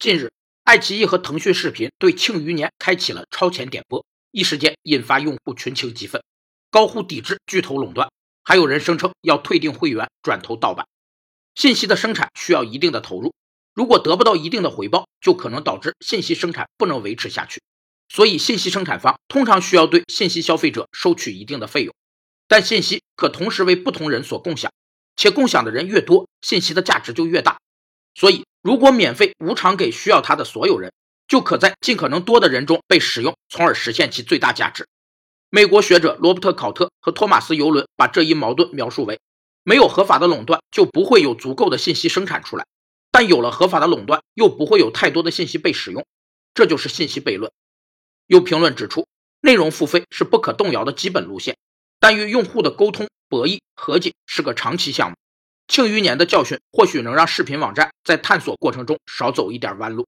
近日，爱奇艺和腾讯视频对《庆余年》开启了超前点播，一时间引发用户群情激愤，高呼抵制巨头垄断，还有人声称要退订会员，转投盗版。信息的生产需要一定的投入，如果得不到一定的回报，就可能导致信息生产不能维持下去。所以，信息生产方通常需要对信息消费者收取一定的费用，但信息可同时为不同人所共享，且共享的人越多，信息的价值就越大。所以，如果免费无偿给需要它的所有人，就可在尽可能多的人中被使用，从而实现其最大价值。美国学者罗伯特·考特和托马斯·尤伦把这一矛盾描述为：没有合法的垄断，就不会有足够的信息生产出来；但有了合法的垄断，又不会有太多的信息被使用。这就是信息悖论。有评论指出，内容付费是不可动摇的基本路线，但与用户的沟通、博弈、和解是个长期项目。庆余年的教训或许能让视频网站在探索过程中少走一点弯路。